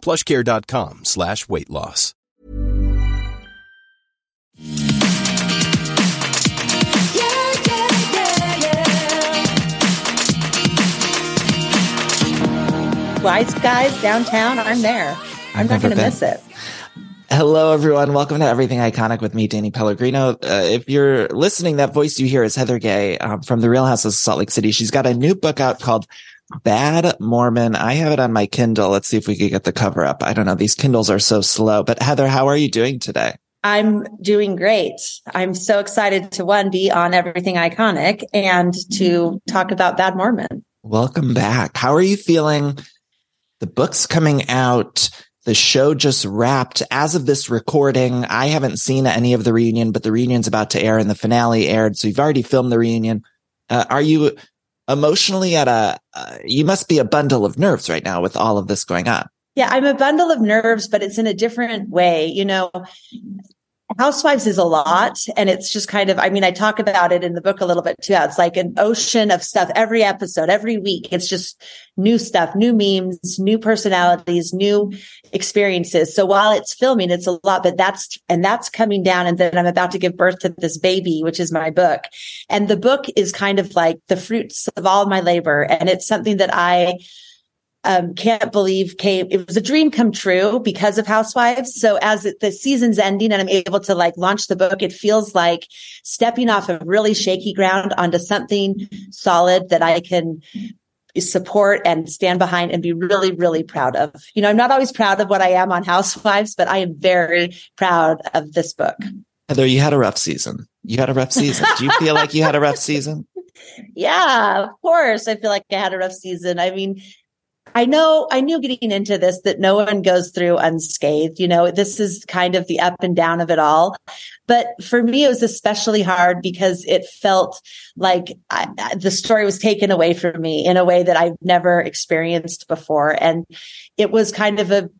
plushcare.com slash weight loss. Yeah, yeah, yeah, yeah. Wise guys downtown, I'm there. I'm I've not going to miss it. Hello, everyone. Welcome to Everything Iconic with me, Danny Pellegrino. Uh, if you're listening, that voice you hear is Heather Gay um, from the Real House of Salt Lake City. She's got a new book out called Bad Mormon. I have it on my Kindle. Let's see if we could get the cover up. I don't know. These Kindles are so slow. But Heather, how are you doing today? I'm doing great. I'm so excited to one be on Everything Iconic and to talk about Bad Mormon. Welcome back. How are you feeling? The book's coming out. The show just wrapped. As of this recording, I haven't seen any of the reunion, but the reunion's about to air and the finale aired. So you've already filmed the reunion. Uh, are you emotionally at a, uh, you must be a bundle of nerves right now with all of this going on. Yeah, I'm a bundle of nerves, but it's in a different way. You know, Housewives is a lot. And it's just kind of, I mean, I talk about it in the book a little bit too. It's like an ocean of stuff every episode, every week. It's just new stuff, new memes, new personalities, new experiences. So while it's filming, it's a lot, but that's, and that's coming down. And then I'm about to give birth to this baby, which is my book. And the book is kind of like the fruits of all my labor. And it's something that I, um, can't believe came. It was a dream come true because of Housewives. So as the season's ending and I'm able to like launch the book, it feels like stepping off of really shaky ground onto something solid that I can support and stand behind and be really, really proud of. You know, I'm not always proud of what I am on Housewives, but I am very proud of this book. Heather, you had a rough season. You had a rough season. Do you feel like you had a rough season? Yeah, of course. I feel like I had a rough season. I mean, I know, I knew getting into this that no one goes through unscathed. You know, this is kind of the up and down of it all. But for me, it was especially hard because it felt like I, the story was taken away from me in a way that I've never experienced before. And it was kind of a,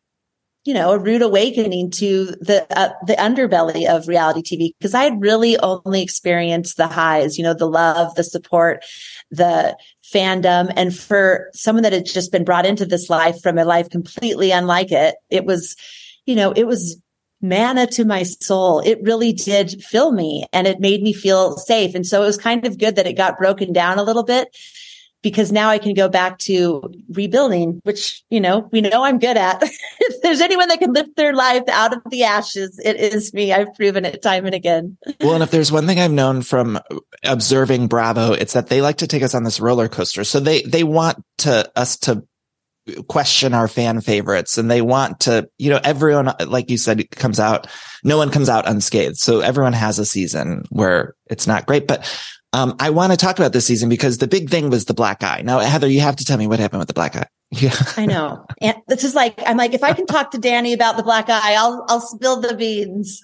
you know, a rude awakening to the uh, the underbelly of reality TV because I had really only experienced the highs, you know, the love, the support, the fandom, and for someone that had just been brought into this life from a life completely unlike it, it was, you know, it was manna to my soul. It really did fill me and it made me feel safe. And so it was kind of good that it got broken down a little bit because now I can go back to rebuilding, which, you know, we know I'm good at. if there's anyone that can lift their life out of the ashes, it is me. I've proven it time and again. well, and if there's one thing I've known from observing Bravo, it's that they like to take us on this roller coaster. So they, they want to us to question our fan favorites and they want to, you know, everyone, like you said, comes out, no one comes out unscathed. So everyone has a season where it's not great, but um, I want to talk about this season because the big thing was the black eye. Now, Heather, you have to tell me what happened with the black eye. Yeah. I know. And this is like, I'm like, if I can talk to Danny about the black eye, I'll, I'll spill the beans.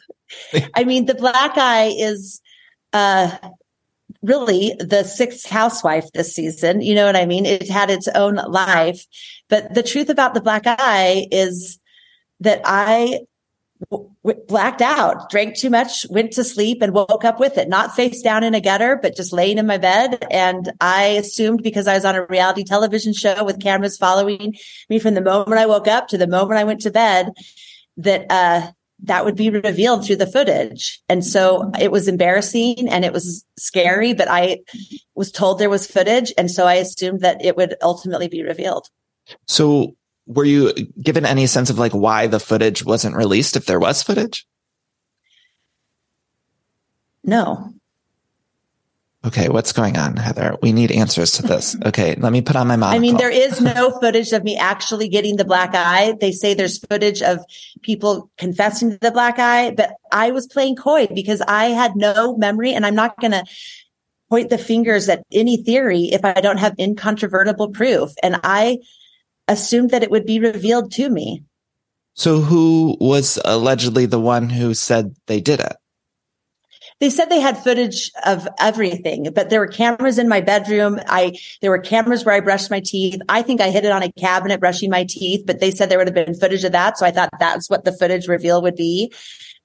I mean, the black eye is, uh, really the sixth housewife this season. You know what I mean? It had its own life, but the truth about the black eye is that I w- blacked out, drank too much, went to sleep and woke up with it, not face down in a gutter, but just laying in my bed. And I assumed because I was on a reality television show with cameras following me from the moment I woke up to the moment I went to bed that, uh, that would be revealed through the footage. And so it was embarrassing and it was scary, but I was told there was footage. And so I assumed that it would ultimately be revealed. So were you given any sense of like why the footage wasn't released if there was footage? No. Okay, what's going on, Heather? We need answers to this. Okay, let me put on my monocle. I mean, there is no footage of me actually getting the black eye. They say there's footage of people confessing to the black eye, but I was playing coy because I had no memory and I'm not going to point the fingers at any theory if I don't have incontrovertible proof. And I assumed that it would be revealed to me. So who was allegedly the one who said they did it? They said they had footage of everything, but there were cameras in my bedroom. I, there were cameras where I brushed my teeth. I think I hid it on a cabinet brushing my teeth, but they said there would have been footage of that. So I thought that's what the footage reveal would be.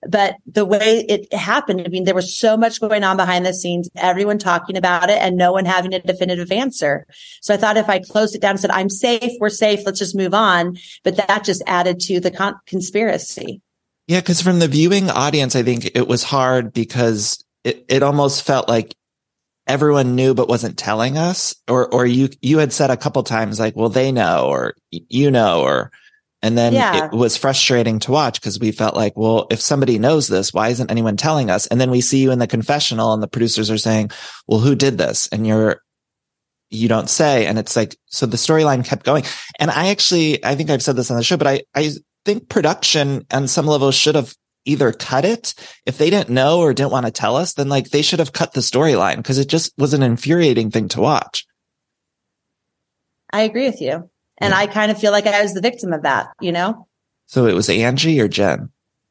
But the way it happened, I mean, there was so much going on behind the scenes, everyone talking about it and no one having a definitive answer. So I thought if I closed it down and said, I'm safe, we're safe, let's just move on. But that just added to the con- conspiracy. Yeah. Cause from the viewing audience, I think it was hard because it, it almost felt like everyone knew but wasn't telling us or or you you had said a couple times like well they know or you know or and then yeah. it was frustrating to watch because we felt like, well, if somebody knows this, why isn't anyone telling us? And then we see you in the confessional and the producers are saying, well, who did this? And you're, you don't say. And it's like, so the storyline kept going. And I actually, I think I've said this on the show, but I, I think production on some level should have either cut it. If they didn't know or didn't want to tell us, then like they should have cut the storyline because it just was an infuriating thing to watch. I agree with you. And yeah. I kind of feel like I was the victim of that, you know? So it was Angie or Jen?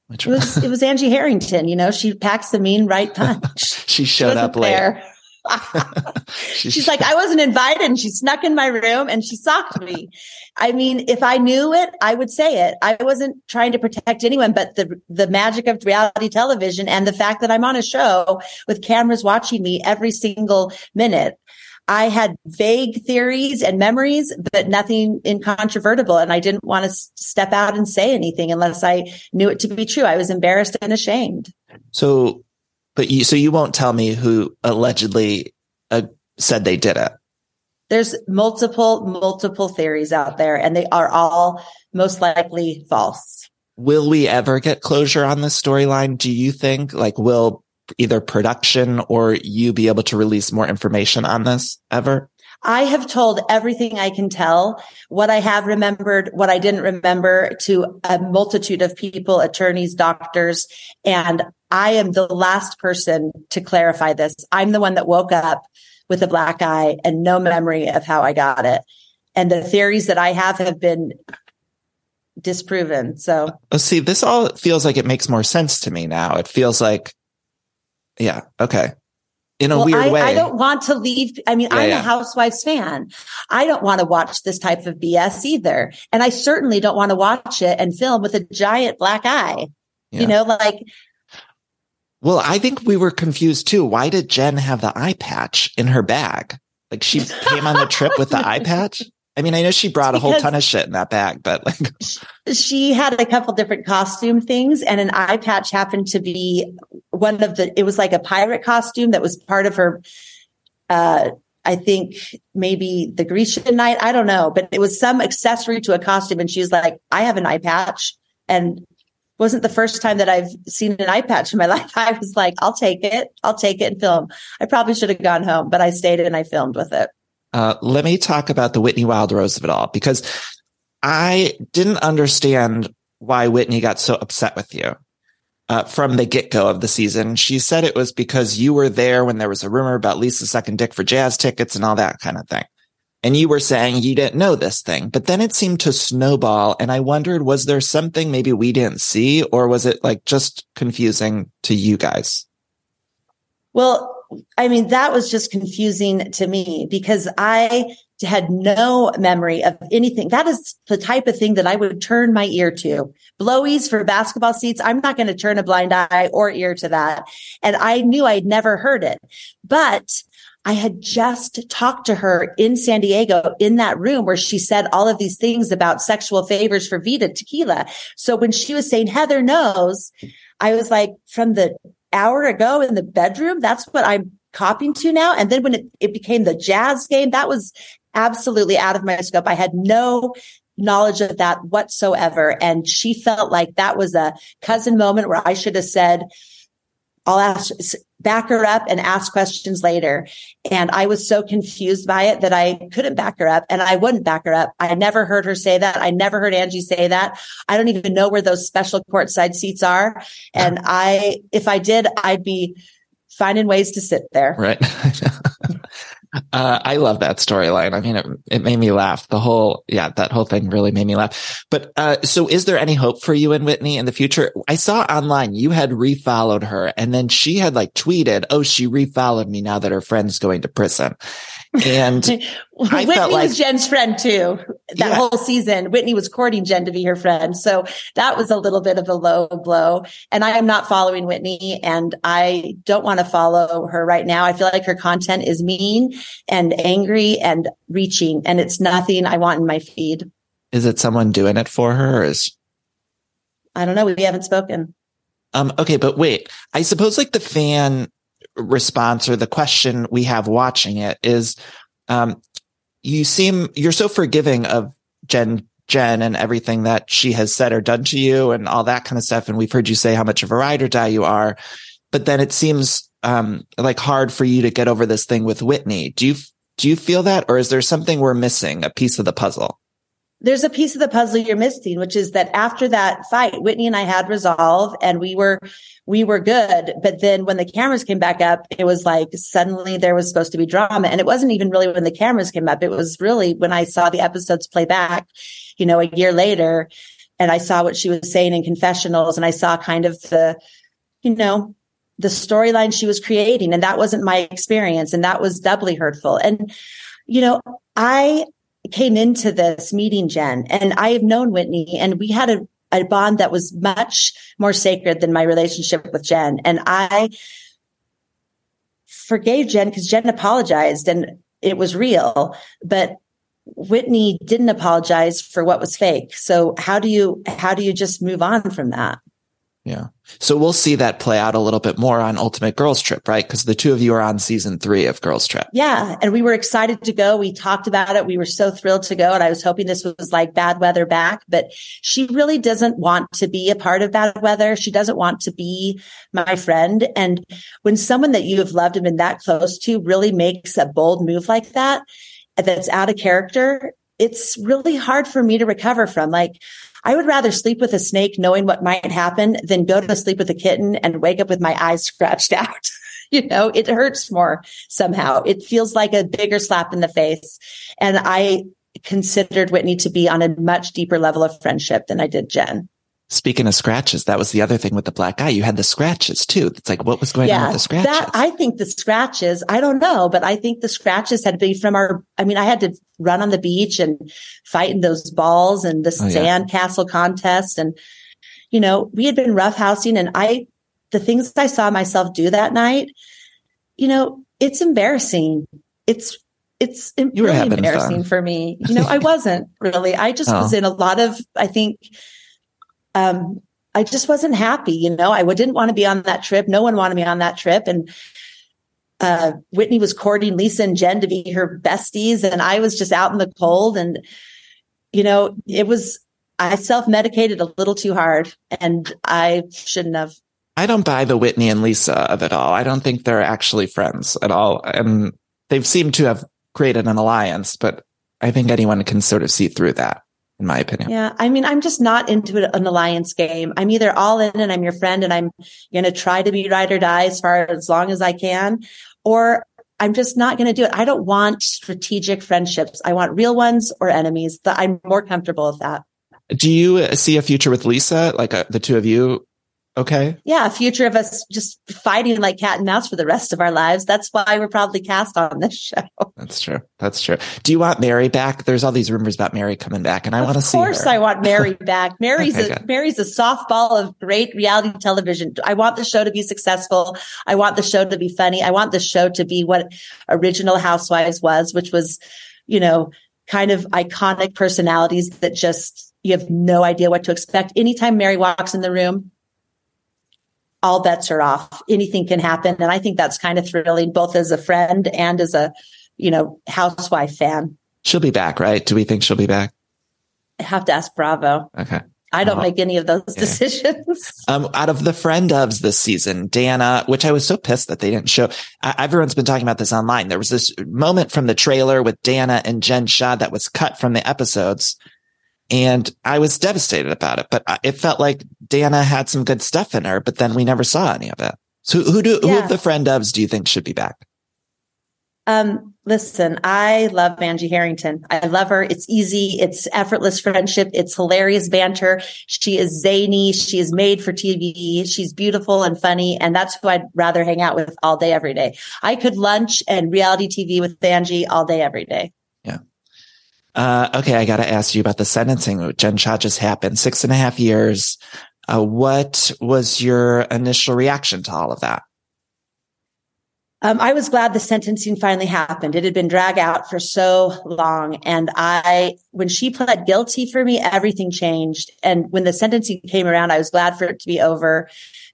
Which it was, it was Angie Harrington, you know, she packs the mean right punch. she showed she up late. She's like, I wasn't invited and she snuck in my room and she socked me. I mean, if I knew it, I would say it. I wasn't trying to protect anyone, but the, the magic of reality television and the fact that I'm on a show with cameras watching me every single minute. I had vague theories and memories, but nothing incontrovertible. And I didn't want to step out and say anything unless I knew it to be true. I was embarrassed and ashamed. So, but you, so you won't tell me who allegedly uh, said they did it. There's multiple, multiple theories out there and they are all most likely false. Will we ever get closure on this storyline? Do you think like will either production or you be able to release more information on this ever? I have told everything I can tell, what I have remembered, what I didn't remember to a multitude of people, attorneys, doctors, and I am the last person to clarify this. I'm the one that woke up with a black eye and no memory of how I got it. And the theories that I have have been disproven. So, oh, see, this all feels like it makes more sense to me now. It feels like yeah. Okay. In a well, weird I, way. I don't want to leave. I mean, yeah, I'm yeah. a Housewives fan. I don't want to watch this type of BS either. And I certainly don't want to watch it and film with a giant black eye. Yeah. You know, like. Well, I think we were confused too. Why did Jen have the eye patch in her bag? Like she came on the trip with the eye patch? I mean, I know she brought a whole ton of shit in that bag, but like she had a couple different costume things and an eye patch happened to be one of the, it was like a pirate costume that was part of her, uh, I think maybe the Grecian night. I don't know, but it was some accessory to a costume. And she was like, I have an eye patch and wasn't the first time that I've seen an eye patch in my life. I was like, I'll take it. I'll take it and film. I probably should have gone home, but I stayed and I filmed with it. Uh, let me talk about the Whitney Wild Rose of it all because I didn't understand why Whitney got so upset with you uh, from the get go of the season. She said it was because you were there when there was a rumor about Lisa second dick for jazz tickets and all that kind of thing. And you were saying you didn't know this thing, but then it seemed to snowball. And I wondered, was there something maybe we didn't see or was it like just confusing to you guys? Well, I mean, that was just confusing to me because I had no memory of anything. That is the type of thing that I would turn my ear to. Blowies for basketball seats. I'm not going to turn a blind eye or ear to that. And I knew I'd never heard it, but I had just talked to her in San Diego in that room where she said all of these things about sexual favors for Vida tequila. So when she was saying Heather knows, I was like, from the hour ago in the bedroom. That's what I'm copying to now. And then when it, it became the jazz game, that was absolutely out of my scope. I had no knowledge of that whatsoever. And she felt like that was a cousin moment where I should have said, I'll ask, back her up and ask questions later. And I was so confused by it that I couldn't back her up and I wouldn't back her up. I never heard her say that. I never heard Angie say that. I don't even know where those special courtside seats are. And I, if I did, I'd be finding ways to sit there. Right. Uh, I love that storyline. I mean, it, it made me laugh. The whole, yeah, that whole thing really made me laugh. But, uh, so is there any hope for you and Whitney in the future? I saw online you had refollowed her and then she had like tweeted, Oh, she refollowed me now that her friend's going to prison. And I Whitney like, was Jen's friend too. That yeah. whole season, Whitney was courting Jen to be her friend. So that was a little bit of a low blow. And I am not following Whitney and I don't want to follow her right now. I feel like her content is mean and angry and reaching and it's nothing I want in my feed. Is it someone doing it for her or is? I don't know. We haven't spoken. Um, okay, but wait, I suppose like the fan response or the question we have watching it is, um, you seem, you're so forgiving of Jen, Jen and everything that she has said or done to you and all that kind of stuff. And we've heard you say how much of a ride or die you are, but then it seems, um, like hard for you to get over this thing with Whitney. Do you, do you feel that? Or is there something we're missing, a piece of the puzzle? There's a piece of the puzzle you're missing, which is that after that fight, Whitney and I had resolve and we were, we were good. But then when the cameras came back up, it was like suddenly there was supposed to be drama. And it wasn't even really when the cameras came up. It was really when I saw the episodes play back, you know, a year later and I saw what she was saying in confessionals and I saw kind of the, you know, the storyline she was creating. And that wasn't my experience. And that was doubly hurtful. And, you know, I came into this meeting Jen and I have known Whitney and we had a, a bond that was much more sacred than my relationship with Jen. And I forgave Jen because Jen apologized and it was real, but Whitney didn't apologize for what was fake. So how do you, how do you just move on from that? Yeah. So we'll see that play out a little bit more on Ultimate Girls Trip, right? Because the two of you are on season three of Girls Trip. Yeah. And we were excited to go. We talked about it. We were so thrilled to go. And I was hoping this was like bad weather back, but she really doesn't want to be a part of bad weather. She doesn't want to be my friend. And when someone that you have loved and been that close to really makes a bold move like that, that's out of character, it's really hard for me to recover from. Like, I would rather sleep with a snake knowing what might happen than go to sleep with a kitten and wake up with my eyes scratched out. you know, it hurts more somehow. It feels like a bigger slap in the face. And I considered Whitney to be on a much deeper level of friendship than I did Jen. Speaking of scratches, that was the other thing with the black eye. You had the scratches too. It's like, what was going yeah, on with the scratches? That, I think the scratches, I don't know, but I think the scratches had to be from our, I mean, I had to run on the beach and fight in those balls and the oh, sand yeah. castle contest. And, you know, we had been roughhousing and I, the things I saw myself do that night, you know, it's embarrassing. It's, it's really embarrassing fun. for me. You know, I wasn't really, I just oh. was in a lot of, I think, um, I just wasn't happy. You know, I didn't want to be on that trip. No one wanted me on that trip. And, uh, Whitney was courting Lisa and Jen to be her besties. And I was just out in the cold. And, you know, it was, I self medicated a little too hard and I shouldn't have. I don't buy the Whitney and Lisa of it all. I don't think they're actually friends at all. And they've seemed to have created an alliance, but I think anyone can sort of see through that in my opinion. Yeah. I mean, I'm just not into an alliance game. I'm either all in and I'm your friend and I'm going to try to be ride or die as far as long as I can, or I'm just not going to do it. I don't want strategic friendships. I want real ones or enemies that I'm more comfortable with that. Do you see a future with Lisa? Like uh, the two of you Okay. Yeah. A future of us just fighting like cat and mouse for the rest of our lives. That's why we're probably cast on this show. That's true. That's true. Do you want Mary back? There's all these rumors about Mary coming back and I want to see Of course I want Mary back. Mary's okay, a, Mary's a softball of great reality television. I want the show to be successful. I want the show to be funny. I want the show to be what original Housewives was, which was, you know, kind of iconic personalities that just, you have no idea what to expect. Anytime Mary walks in the room, all bets are off. Anything can happen. And I think that's kind of thrilling, both as a friend and as a, you know, housewife fan. She'll be back, right? Do we think she'll be back? I have to ask Bravo. Okay. I don't uh-huh. make any of those yeah. decisions. Um, out of the friend ofs this season, Dana, which I was so pissed that they didn't show. Uh, everyone's been talking about this online. There was this moment from the trailer with Dana and Jen Shah that was cut from the episodes and I was devastated about it, but it felt like Dana had some good stuff in her, but then we never saw any of it. So who do, yeah. who of the friend ofs do you think should be back? Um, listen, I love Angie Harrington. I love her. It's easy. It's effortless friendship. It's hilarious banter. She is zany. She is made for TV. She's beautiful and funny. And that's who I'd rather hang out with all day, every day. I could lunch and reality TV with Angie all day, every day. Uh, okay. I got to ask you about the sentencing. Jen Shah just happened six and a half years. Uh, what was your initial reaction to all of that? Um, I was glad the sentencing finally happened. It had been dragged out for so long. And I, when she pled guilty for me, everything changed. And when the sentencing came around, I was glad for it to be over.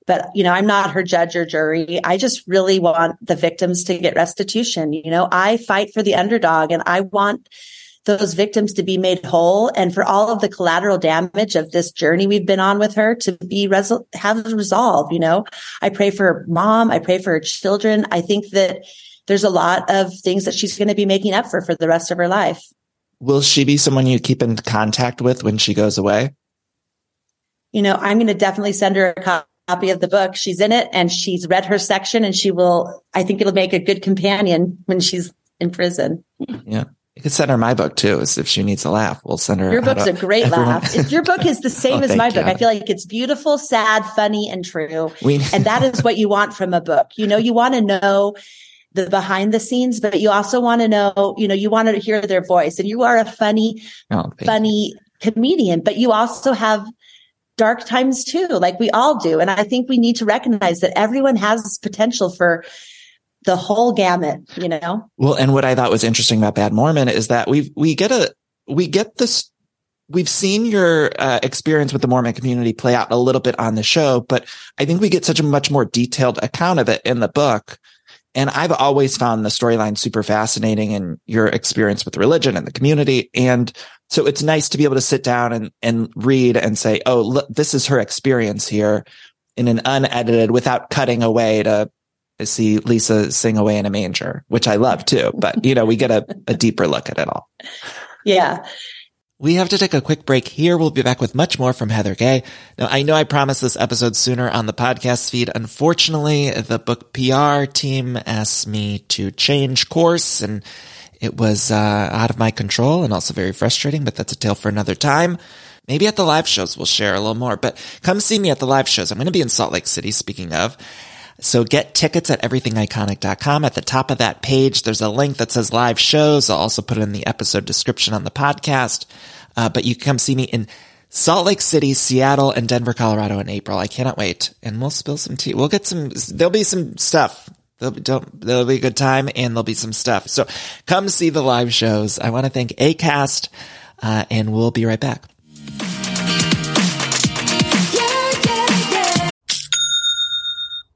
But, you know, I'm not her judge or jury. I just really want the victims to get restitution. You know, I fight for the underdog and I want those victims to be made whole and for all of the collateral damage of this journey we've been on with her to be resol- have resolved. You know, I pray for her mom. I pray for her children. I think that there's a lot of things that she's going to be making up for for the rest of her life. Will she be someone you keep in contact with when she goes away? You know, I'm going to definitely send her a copy of the book. She's in it and she's read her section and she will, I think it'll make a good companion when she's in prison. Yeah. You could send her my book too, if she needs a laugh. We'll send her. Your book's a great everyone. laugh. your book is the same oh, as my book. I feel like it's beautiful, sad, funny, and true. We, and that is what you want from a book. You know, you want to know the behind the scenes, but you also want to know, you know, you want to hear their voice. And you are a funny, oh, funny you. comedian, but you also have dark times too, like we all do. And I think we need to recognize that everyone has this potential for the whole gamut, you know? Well, and what I thought was interesting about Bad Mormon is that we we get a, we get this, we've seen your uh, experience with the Mormon community play out a little bit on the show, but I think we get such a much more detailed account of it in the book. And I've always found the storyline super fascinating and your experience with religion and the community. And so it's nice to be able to sit down and, and read and say, Oh, look, this is her experience here in an unedited without cutting away to see Lisa sing away in a manger, which I love too. But, you know, we get a, a deeper look at it all. Yeah. We have to take a quick break here. We'll be back with much more from Heather Gay. Now, I know I promised this episode sooner on the podcast feed. Unfortunately, the book PR team asked me to change course and it was uh, out of my control and also very frustrating, but that's a tale for another time. Maybe at the live shows we'll share a little more, but come see me at the live shows. I'm going to be in Salt Lake City, speaking of. So get tickets at everythingiconic.com. At the top of that page, there's a link that says live shows. I'll also put it in the episode description on the podcast. Uh, but you can come see me in Salt Lake City, Seattle, and Denver, Colorado in April. I cannot wait. And we'll spill some tea. We'll get some, there'll be some stuff. There'll be, there'll be a good time and there'll be some stuff. So come see the live shows. I want to thank ACAST, uh, and we'll be right back.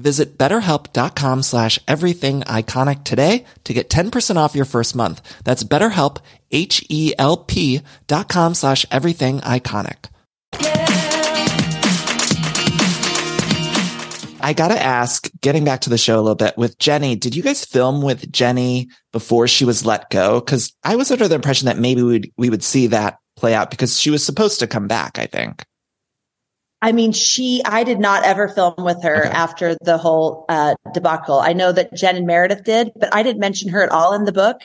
Visit betterhelp.com slash everything iconic today to get 10% off your first month. That's betterhelp, H-E-L-P dot com slash everything iconic. I gotta ask, getting back to the show a little bit with Jennie, did you guys film with Jennie before she was let go? Cause I was under the impression that maybe we'd, we would see that play out because she was supposed to come back, I think. I mean, she, I did not ever film with her okay. after the whole uh, debacle. I know that Jen and Meredith did, but I didn't mention her at all in the book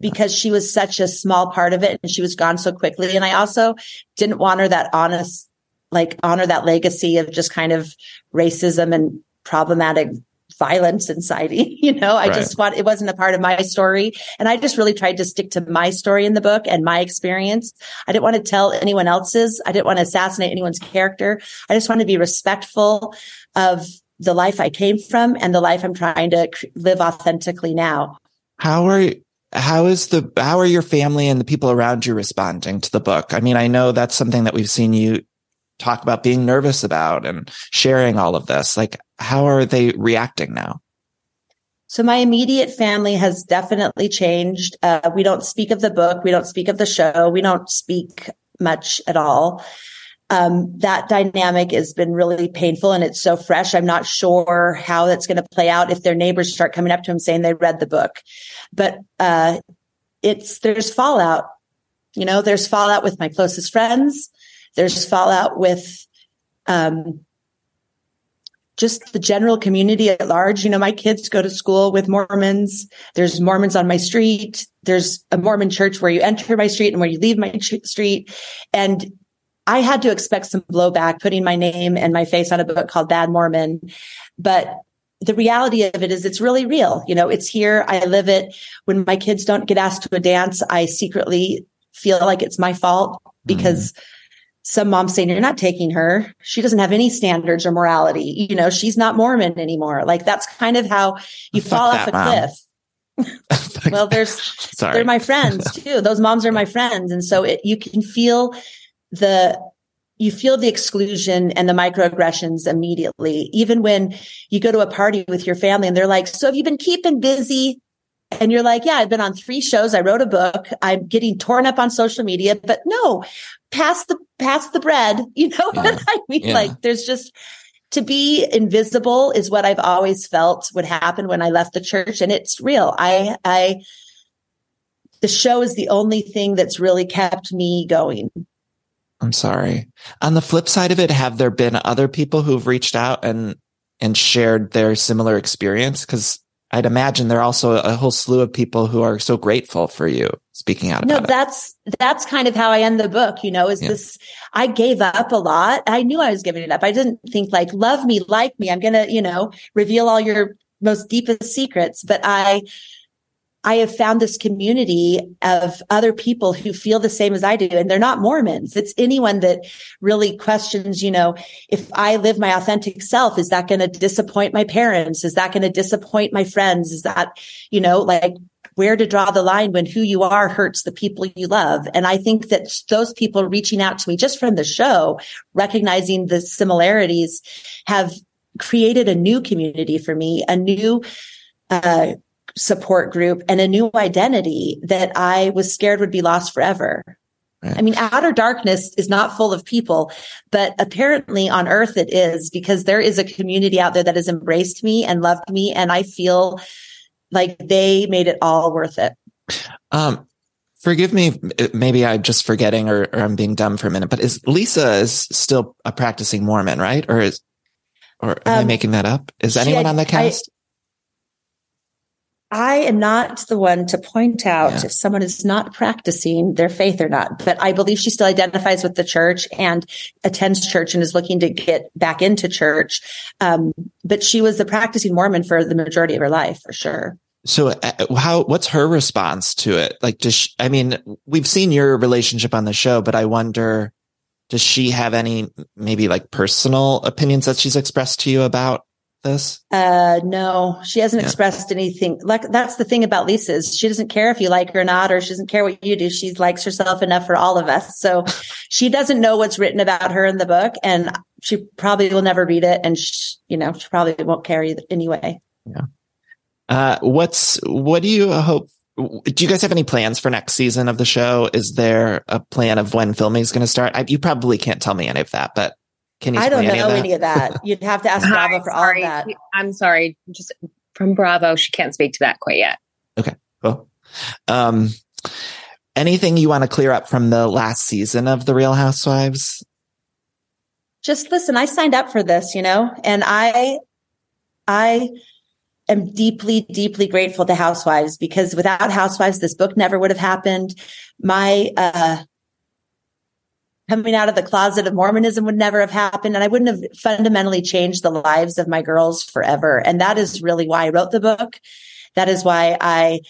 because she was such a small part of it and she was gone so quickly. And I also didn't want her that honest, like honor that legacy of just kind of racism and problematic violence inside you know? I right. just want it wasn't a part of my story. And i just really tried to stick to my story in the book and my experience. I didn't want to tell anyone else's. I didn't want to assassinate anyone's character. I just want to be respectful of the life i came from and the life i'm trying to live authentically now. How are you how is the how are your family and the people around you responding to the book? I mean i know that's something that we've seen you talk about being nervous about and sharing all of this. Like how are they reacting now? So my immediate family has definitely changed. Uh, we don't speak of the book. We don't speak of the show. We don't speak much at all. Um, that dynamic has been really painful and it's so fresh. I'm not sure how that's going to play out if their neighbors start coming up to them saying they read the book, but, uh, it's, there's fallout, you know, there's fallout with my closest friends. There's fallout with, um, just the general community at large. You know, my kids go to school with Mormons. There's Mormons on my street. There's a Mormon church where you enter my street and where you leave my street. And I had to expect some blowback putting my name and my face on a book called Bad Mormon. But the reality of it is it's really real. You know, it's here. I live it. When my kids don't get asked to a dance, I secretly feel like it's my fault because mm some moms saying you're not taking her. She doesn't have any standards or morality. You know she's not mormon anymore. Like that's kind of how you Fuck fall off a mom. cliff. Well there's Sorry. they're my friends too. Those moms are my friends. And so it, you can feel the you feel the exclusion and the microaggressions immediately. Even when you go to a party with your family and they're like so have you been keeping busy? And you're like, yeah, I've been on three shows. I wrote a book. I'm getting torn up on social media, but no, pass the, pass the bread. You know yeah. what I mean? Yeah. Like there's just to be invisible is what I've always felt would happen when I left the church. And it's real. I, I, the show is the only thing that's really kept me going. I'm sorry. On the flip side of it, have there been other people who've reached out and, and shared their similar experience? Cause I'd imagine there are also a whole slew of people who are so grateful for you speaking out. No, that's it. that's kind of how I end the book. You know, is yeah. this? I gave up a lot. I knew I was giving it up. I didn't think like love me, like me. I'm gonna, you know, reveal all your most deepest secrets. But I I have found this community of other people who feel the same as I do. And they're not Mormons. It's anyone that really questions, you know, if I live my authentic self, is that going to disappoint my parents? Is that going to disappoint my friends? Is that, you know, like where to draw the line when who you are hurts the people you love. And I think that those people reaching out to me just from the show, recognizing the similarities have created a new community for me, a new, uh, support group and a new identity that I was scared would be lost forever. Right. I mean, outer darkness is not full of people, but apparently on earth it is because there is a community out there that has embraced me and loved me. And I feel like they made it all worth it. Um, forgive me. Maybe I'm just forgetting or, or I'm being dumb for a minute, but is Lisa is still a practicing Mormon, right? Or is, or am um, I making that up? Is anyone on the cast? I am not the one to point out yeah. if someone is not practicing their faith or not, but I believe she still identifies with the church and attends church and is looking to get back into church. Um, but she was a practicing Mormon for the majority of her life, for sure. So uh, how, what's her response to it? Like, does she, I mean, we've seen your relationship on the show, but I wonder, does she have any maybe like personal opinions that she's expressed to you about this? Uh, no, she hasn't yeah. expressed anything. Like that's the thing about Lisa is she doesn't care if you like her or not, or she doesn't care what you do. She likes herself enough for all of us. So she doesn't know what's written about her in the book, and she probably will never read it, and she, you know she probably won't carry it anyway. Yeah. Uh, what's what do you hope? Do you guys have any plans for next season of the show? Is there a plan of when filming is going to start? I, you probably can't tell me any of that, but can you? I don't know any of, any of that. You'd have to ask Bravo for sorry. all of that. I'm sorry, just from Bravo, she can't speak to that quite yet. Okay, cool. Um, anything you want to clear up from the last season of The Real Housewives? Just listen. I signed up for this, you know, and I, I am deeply, deeply grateful to Housewives because without Housewives, this book never would have happened. My uh, coming out of the closet of Mormonism would never have happened. And I wouldn't have fundamentally changed the lives of my girls forever. And that is really why I wrote the book. That is why I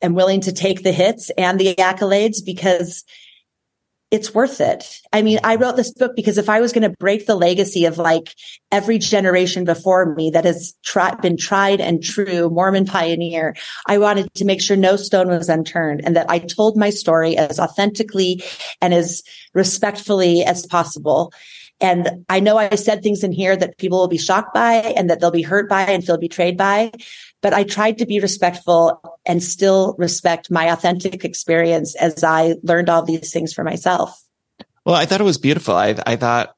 am willing to take the hits and the accolades because it's worth it. I mean, I wrote this book because if I was going to break the legacy of like every generation before me that has tri- been tried and true Mormon pioneer, I wanted to make sure no stone was unturned and that I told my story as authentically and as respectfully as possible. And I know I said things in here that people will be shocked by and that they'll be hurt by and feel betrayed by but I tried to be respectful and still respect my authentic experience as I learned all these things for myself. Well, I thought it was beautiful. I, I thought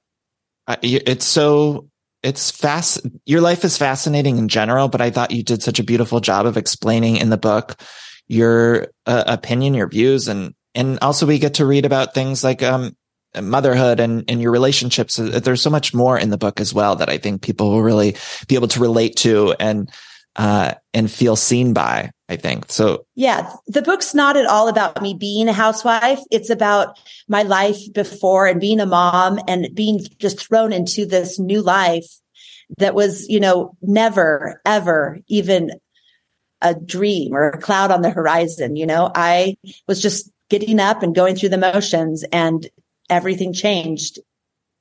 it's so, it's fast. Your life is fascinating in general, but I thought you did such a beautiful job of explaining in the book your uh, opinion, your views, and, and also we get to read about things like, um, motherhood and, and your relationships. There's so much more in the book as well that I think people will really be able to relate to. And uh, and feel seen by, I think. So yeah, the book's not at all about me being a housewife. It's about my life before and being a mom and being just thrown into this new life that was, you know, never, ever even a dream or a cloud on the horizon. You know, I was just getting up and going through the motions and everything changed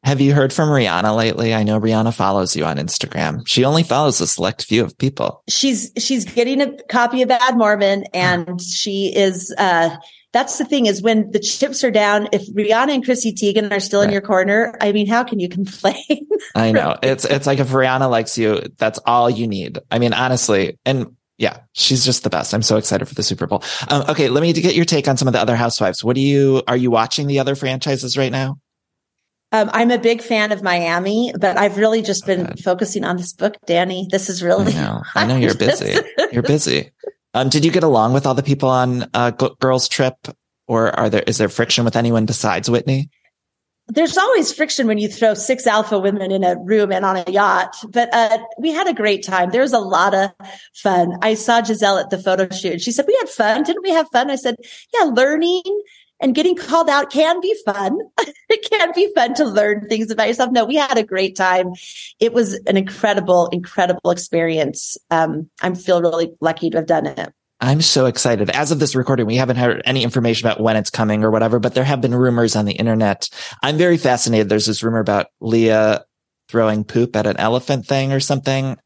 have you heard from Rihanna lately? I know Rihanna follows you on Instagram. She only follows a select few of people. She's she's getting a copy of Bad Mormon and she is uh that's the thing is when the chips are down, if Rihanna and Chrissy Teigen are still right. in your corner, I mean, how can you complain? I know. It's it's like if Rihanna likes you, that's all you need. I mean, honestly, and yeah, she's just the best. I'm so excited for the Super Bowl. Um, okay, let me get your take on some of the other housewives. What do you are you watching the other franchises right now? Um, I'm a big fan of Miami, but I've really just been okay. focusing on this book, Danny. This is really. I know, I know you're busy. you're busy. Um, did you get along with all the people on uh, Girls Trip, or are there is there friction with anyone besides Whitney? There's always friction when you throw six alpha women in a room and on a yacht, but uh, we had a great time. There was a lot of fun. I saw Gizelle at the photo shoot. She said, "We had fun. Didn't we have fun?" I said, "Yeah, learning and getting called out can be fun. it can be fun to learn things about yourself. No, we had a great time. It was an incredible, incredible experience. Um, I feel really lucky to have done it. I'm so excited. As of this recording, we haven't heard any information about when it's coming or whatever, but there have been rumors on the internet. I'm very fascinated. There's this rumor about Leah throwing poop at an elephant thing or something.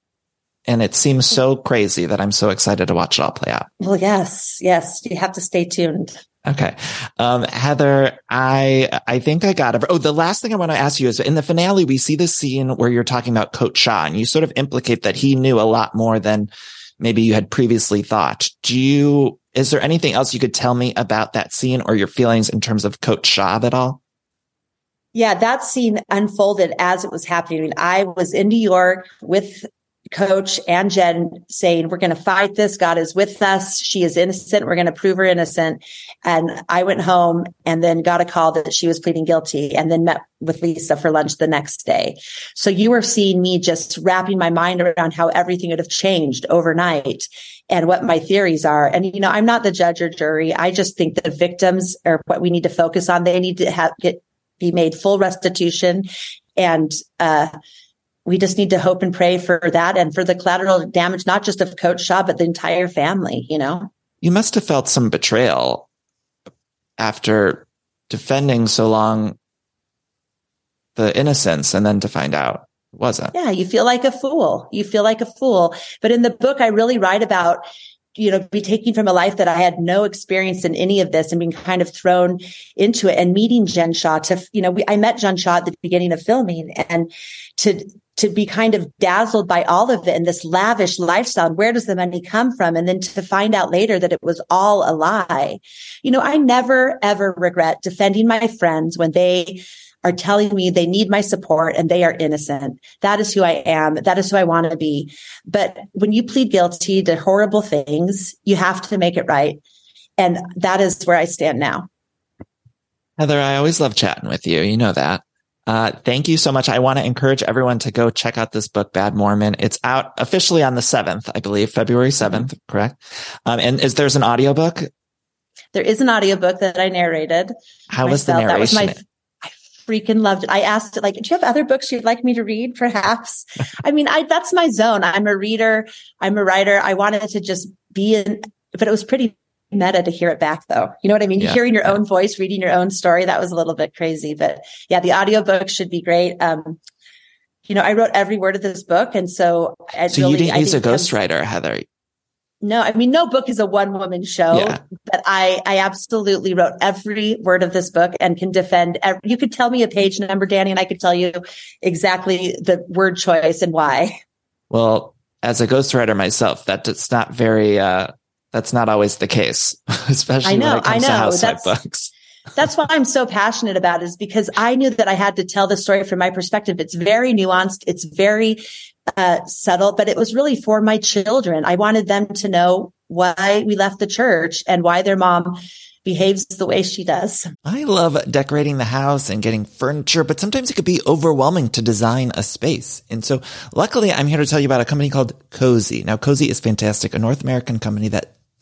And it seems so crazy that I'm so excited to watch it all play out. Well, yes, yes. You have to stay tuned. Okay. Um, Heather, I, I think I got it. Oh, the last thing I want to ask you is in the finale, we see this scene where you're talking about Coach Shah and you sort of implicate that he knew a lot more than maybe you had previously thought. Do you, is there anything else you could tell me about that scene or your feelings in terms of Coach Shah at all? Yeah, that scene unfolded as it was happening. I mean, I was in New York with coach and Jen saying, we're going to fight this. God is with us. She is innocent. We're going to prove her innocent. And I went home and then got a call that she was pleading guilty and then met with Lisa for lunch the next day. So you were seeing me just wrapping my mind around how everything would have changed overnight and what my theories are. And, you know, I'm not the judge or jury. I just think that victims are what we need to focus on. They need to have, get, be made full restitution and, uh, we just need to hope and pray for that and for the collateral damage, not just of Coach Shah, but the entire family, you know? You must have felt some betrayal after defending so long the innocence and then to find out it wasn't. Yeah, you feel like a fool. You feel like a fool. But in the book, I really write about you know, be taking from a life that I had no experience in any of this and being kind of thrown into it and meeting Jen Shah to, you know, we, I met Jen Shah at the beginning of filming and to, to be kind of dazzled by all of it and this lavish lifestyle. Where does the money come from? And then to find out later that it was all a lie. You know, I never ever regret defending my friends when they are telling me they need my support and they are innocent. That is who I am. That is who I want to be. But when you plead guilty to horrible things, you have to make it right. And that is where I stand now. Heather, I always love chatting with you. You know that. Uh, thank you so much. I want to encourage everyone to go check out this book, Bad Mormon. It's out officially on the 7th, I believe, February 7th, mm-hmm. correct? Um, and is there's an audiobook? There is an audiobook that I narrated. How myself. was the narration? That was my, I freaking loved it. I asked it like, do you have other books you'd like me to read? Perhaps. I mean, I, that's my zone. I'm a reader. I'm a writer. I wanted to just be in, but it was pretty meta to hear it back though. You know what I mean? Yeah. Hearing your own voice, reading your own story, that was a little bit crazy, but yeah, the audiobook should be great. Um, you know, I wrote every word of this book. And so, I so really, you didn't I use a ghostwriter, Heather. No, I mean, no book is a one woman show, yeah. but I, I absolutely wrote every word of this book and can defend. Every, you could tell me a page number, Danny, and I could tell you exactly the word choice and why. Well, as a ghostwriter myself, that's not very, uh, that's not always the case, especially I know, when it comes to housewife books. that's why I'm so passionate about it is because I knew that I had to tell the story from my perspective. It's very nuanced. It's very uh, subtle, but it was really for my children. I wanted them to know why we left the church and why their mom behaves the way she does. I love decorating the house and getting furniture, but sometimes it could be overwhelming to design a space. And so luckily I'm here to tell you about a company called Cozey. Now Cozey is fantastic, a North American company that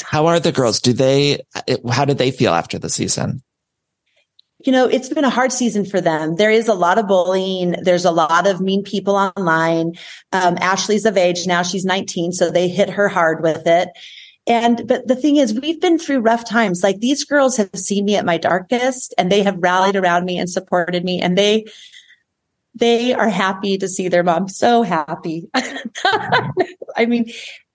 How are the girls? Do they, how did they feel after the season? You know, it's been a hard season for them. There is a lot of bullying. There's a lot of mean people online. Um, Ashley's of age now. She's 19. So they hit her hard with it. And, but the thing is, we've been through rough times. Like these girls have seen me at my darkest and they have rallied around me and supported me and they, they are happy to see their mom so happy. I mean,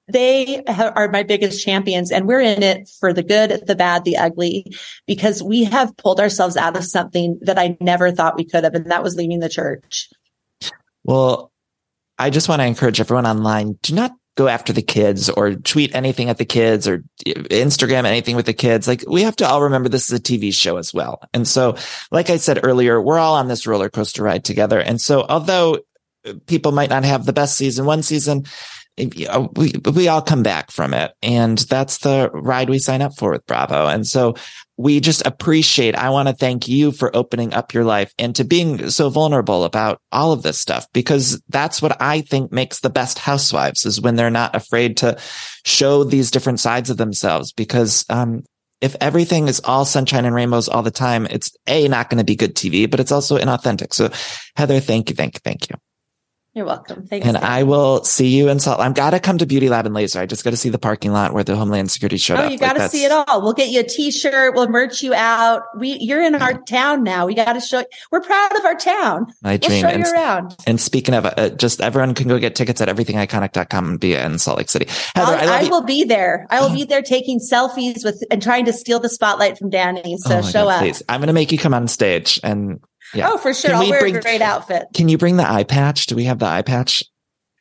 they are my biggest champions and we're in it for the good, the bad, the ugly, because we have pulled ourselves out of something that I never thought we could have. And that was leaving the church. Well, I just want to encourage everyone online. Do not go after the kids or tweet anything at the kids or eh, Instagram anything with the kids. Like we have to all remember this is a TV show as well. And so, like I said earlier, we're all on this roller coaster ride together. And so, although eh, people might not have the best season one season. We, we all come back from it. And that's the ride we sign up for with Bravo. And so we just appreciate, I want to thank you for opening up your life and to being so vulnerable about all of this stuff, because that's what I think makes the best housewives is when they're not afraid to show these different sides of themselves. Because, um, if everything is all sunshine and rainbows all the time, it's a not going to be good TV, but it's also inauthentic. So Heather, thank you, thank you, thank you. You're welcome. Thanks. And. I will see you in Salt. I'm gotta come to Beauty Lab and Laser. I just got to see the parking lot where the Homeland Security showed Oh, up. you got to Like, see it all. We'll get you a T-shirt. We'll merch you out. We, you're in our town now. We got to show. We're proud of our town. My We'll dream. show And, you around. and speaking of, uh, just everyone can go get tickets at everythingiconic.com and be in Salt Lake City. Heather, I'll- I I will be there. I will be there taking selfies with and trying to steal the spotlight from Danny. So Oh show God, up. please. I'm going to make you come on stage and yeah. Oh, for sure. Can I'll we wear bring- a great outfit. Can you bring the eye patch? Do we have the eye patch?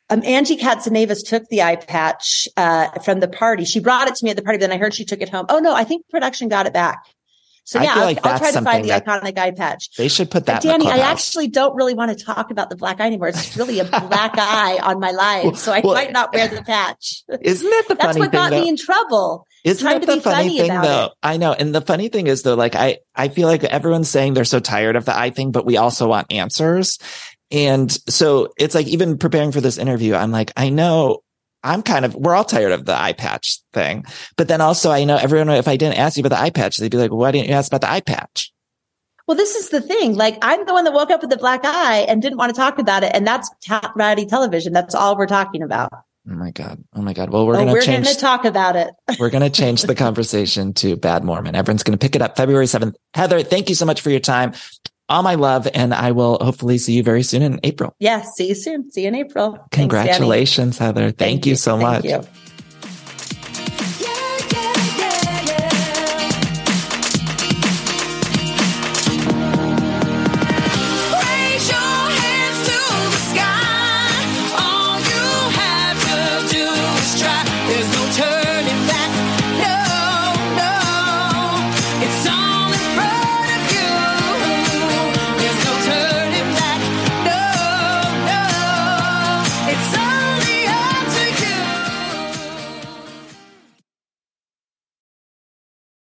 Um, Angie Katsanevas took the eye patch uh, from the party. She brought it to me at the party, but then I heard she took it home. Oh no, I think production got it back. So I yeah, feel I'll, like I'll try to find the iconic eye patch. They should put that But Danny, I actually don't really want to talk about the black eye anymore. It's really a black eye on my life, so I Well- might not wear the patch. Isn't that the That's funny what thing got though? me in trouble. Isn't trying that the funny funny thing though? it. I know. And the funny thing is though, like I, I feel like everyone's saying they're so tired of the I thing, but we also want answers. And so it's like even preparing for this interview, I'm like, I know I'm kind of, we're all tired of the eye patch thing. But then also I know everyone, if I didn't ask you about the eye patch, they'd be like, why didn't you ask about the eye patch? Well, this is the thing. Like, I'm the one that woke up with the black eye and didn't want to talk about it, and that's ta- reality television. That's all we're talking about. Oh my God. Oh my God. Well, we're Oh, going to change. we're going to talk about it. we're going to change the conversation to Bad Mormon. Everyone's going to pick it up February 7th. Heather, thank you so much for your time. All my love. And I will hopefully see you very soon in April. Yes. See you soon. See you in April. Thanks, Congratulations, Heather. Thank, you so Thank much. you.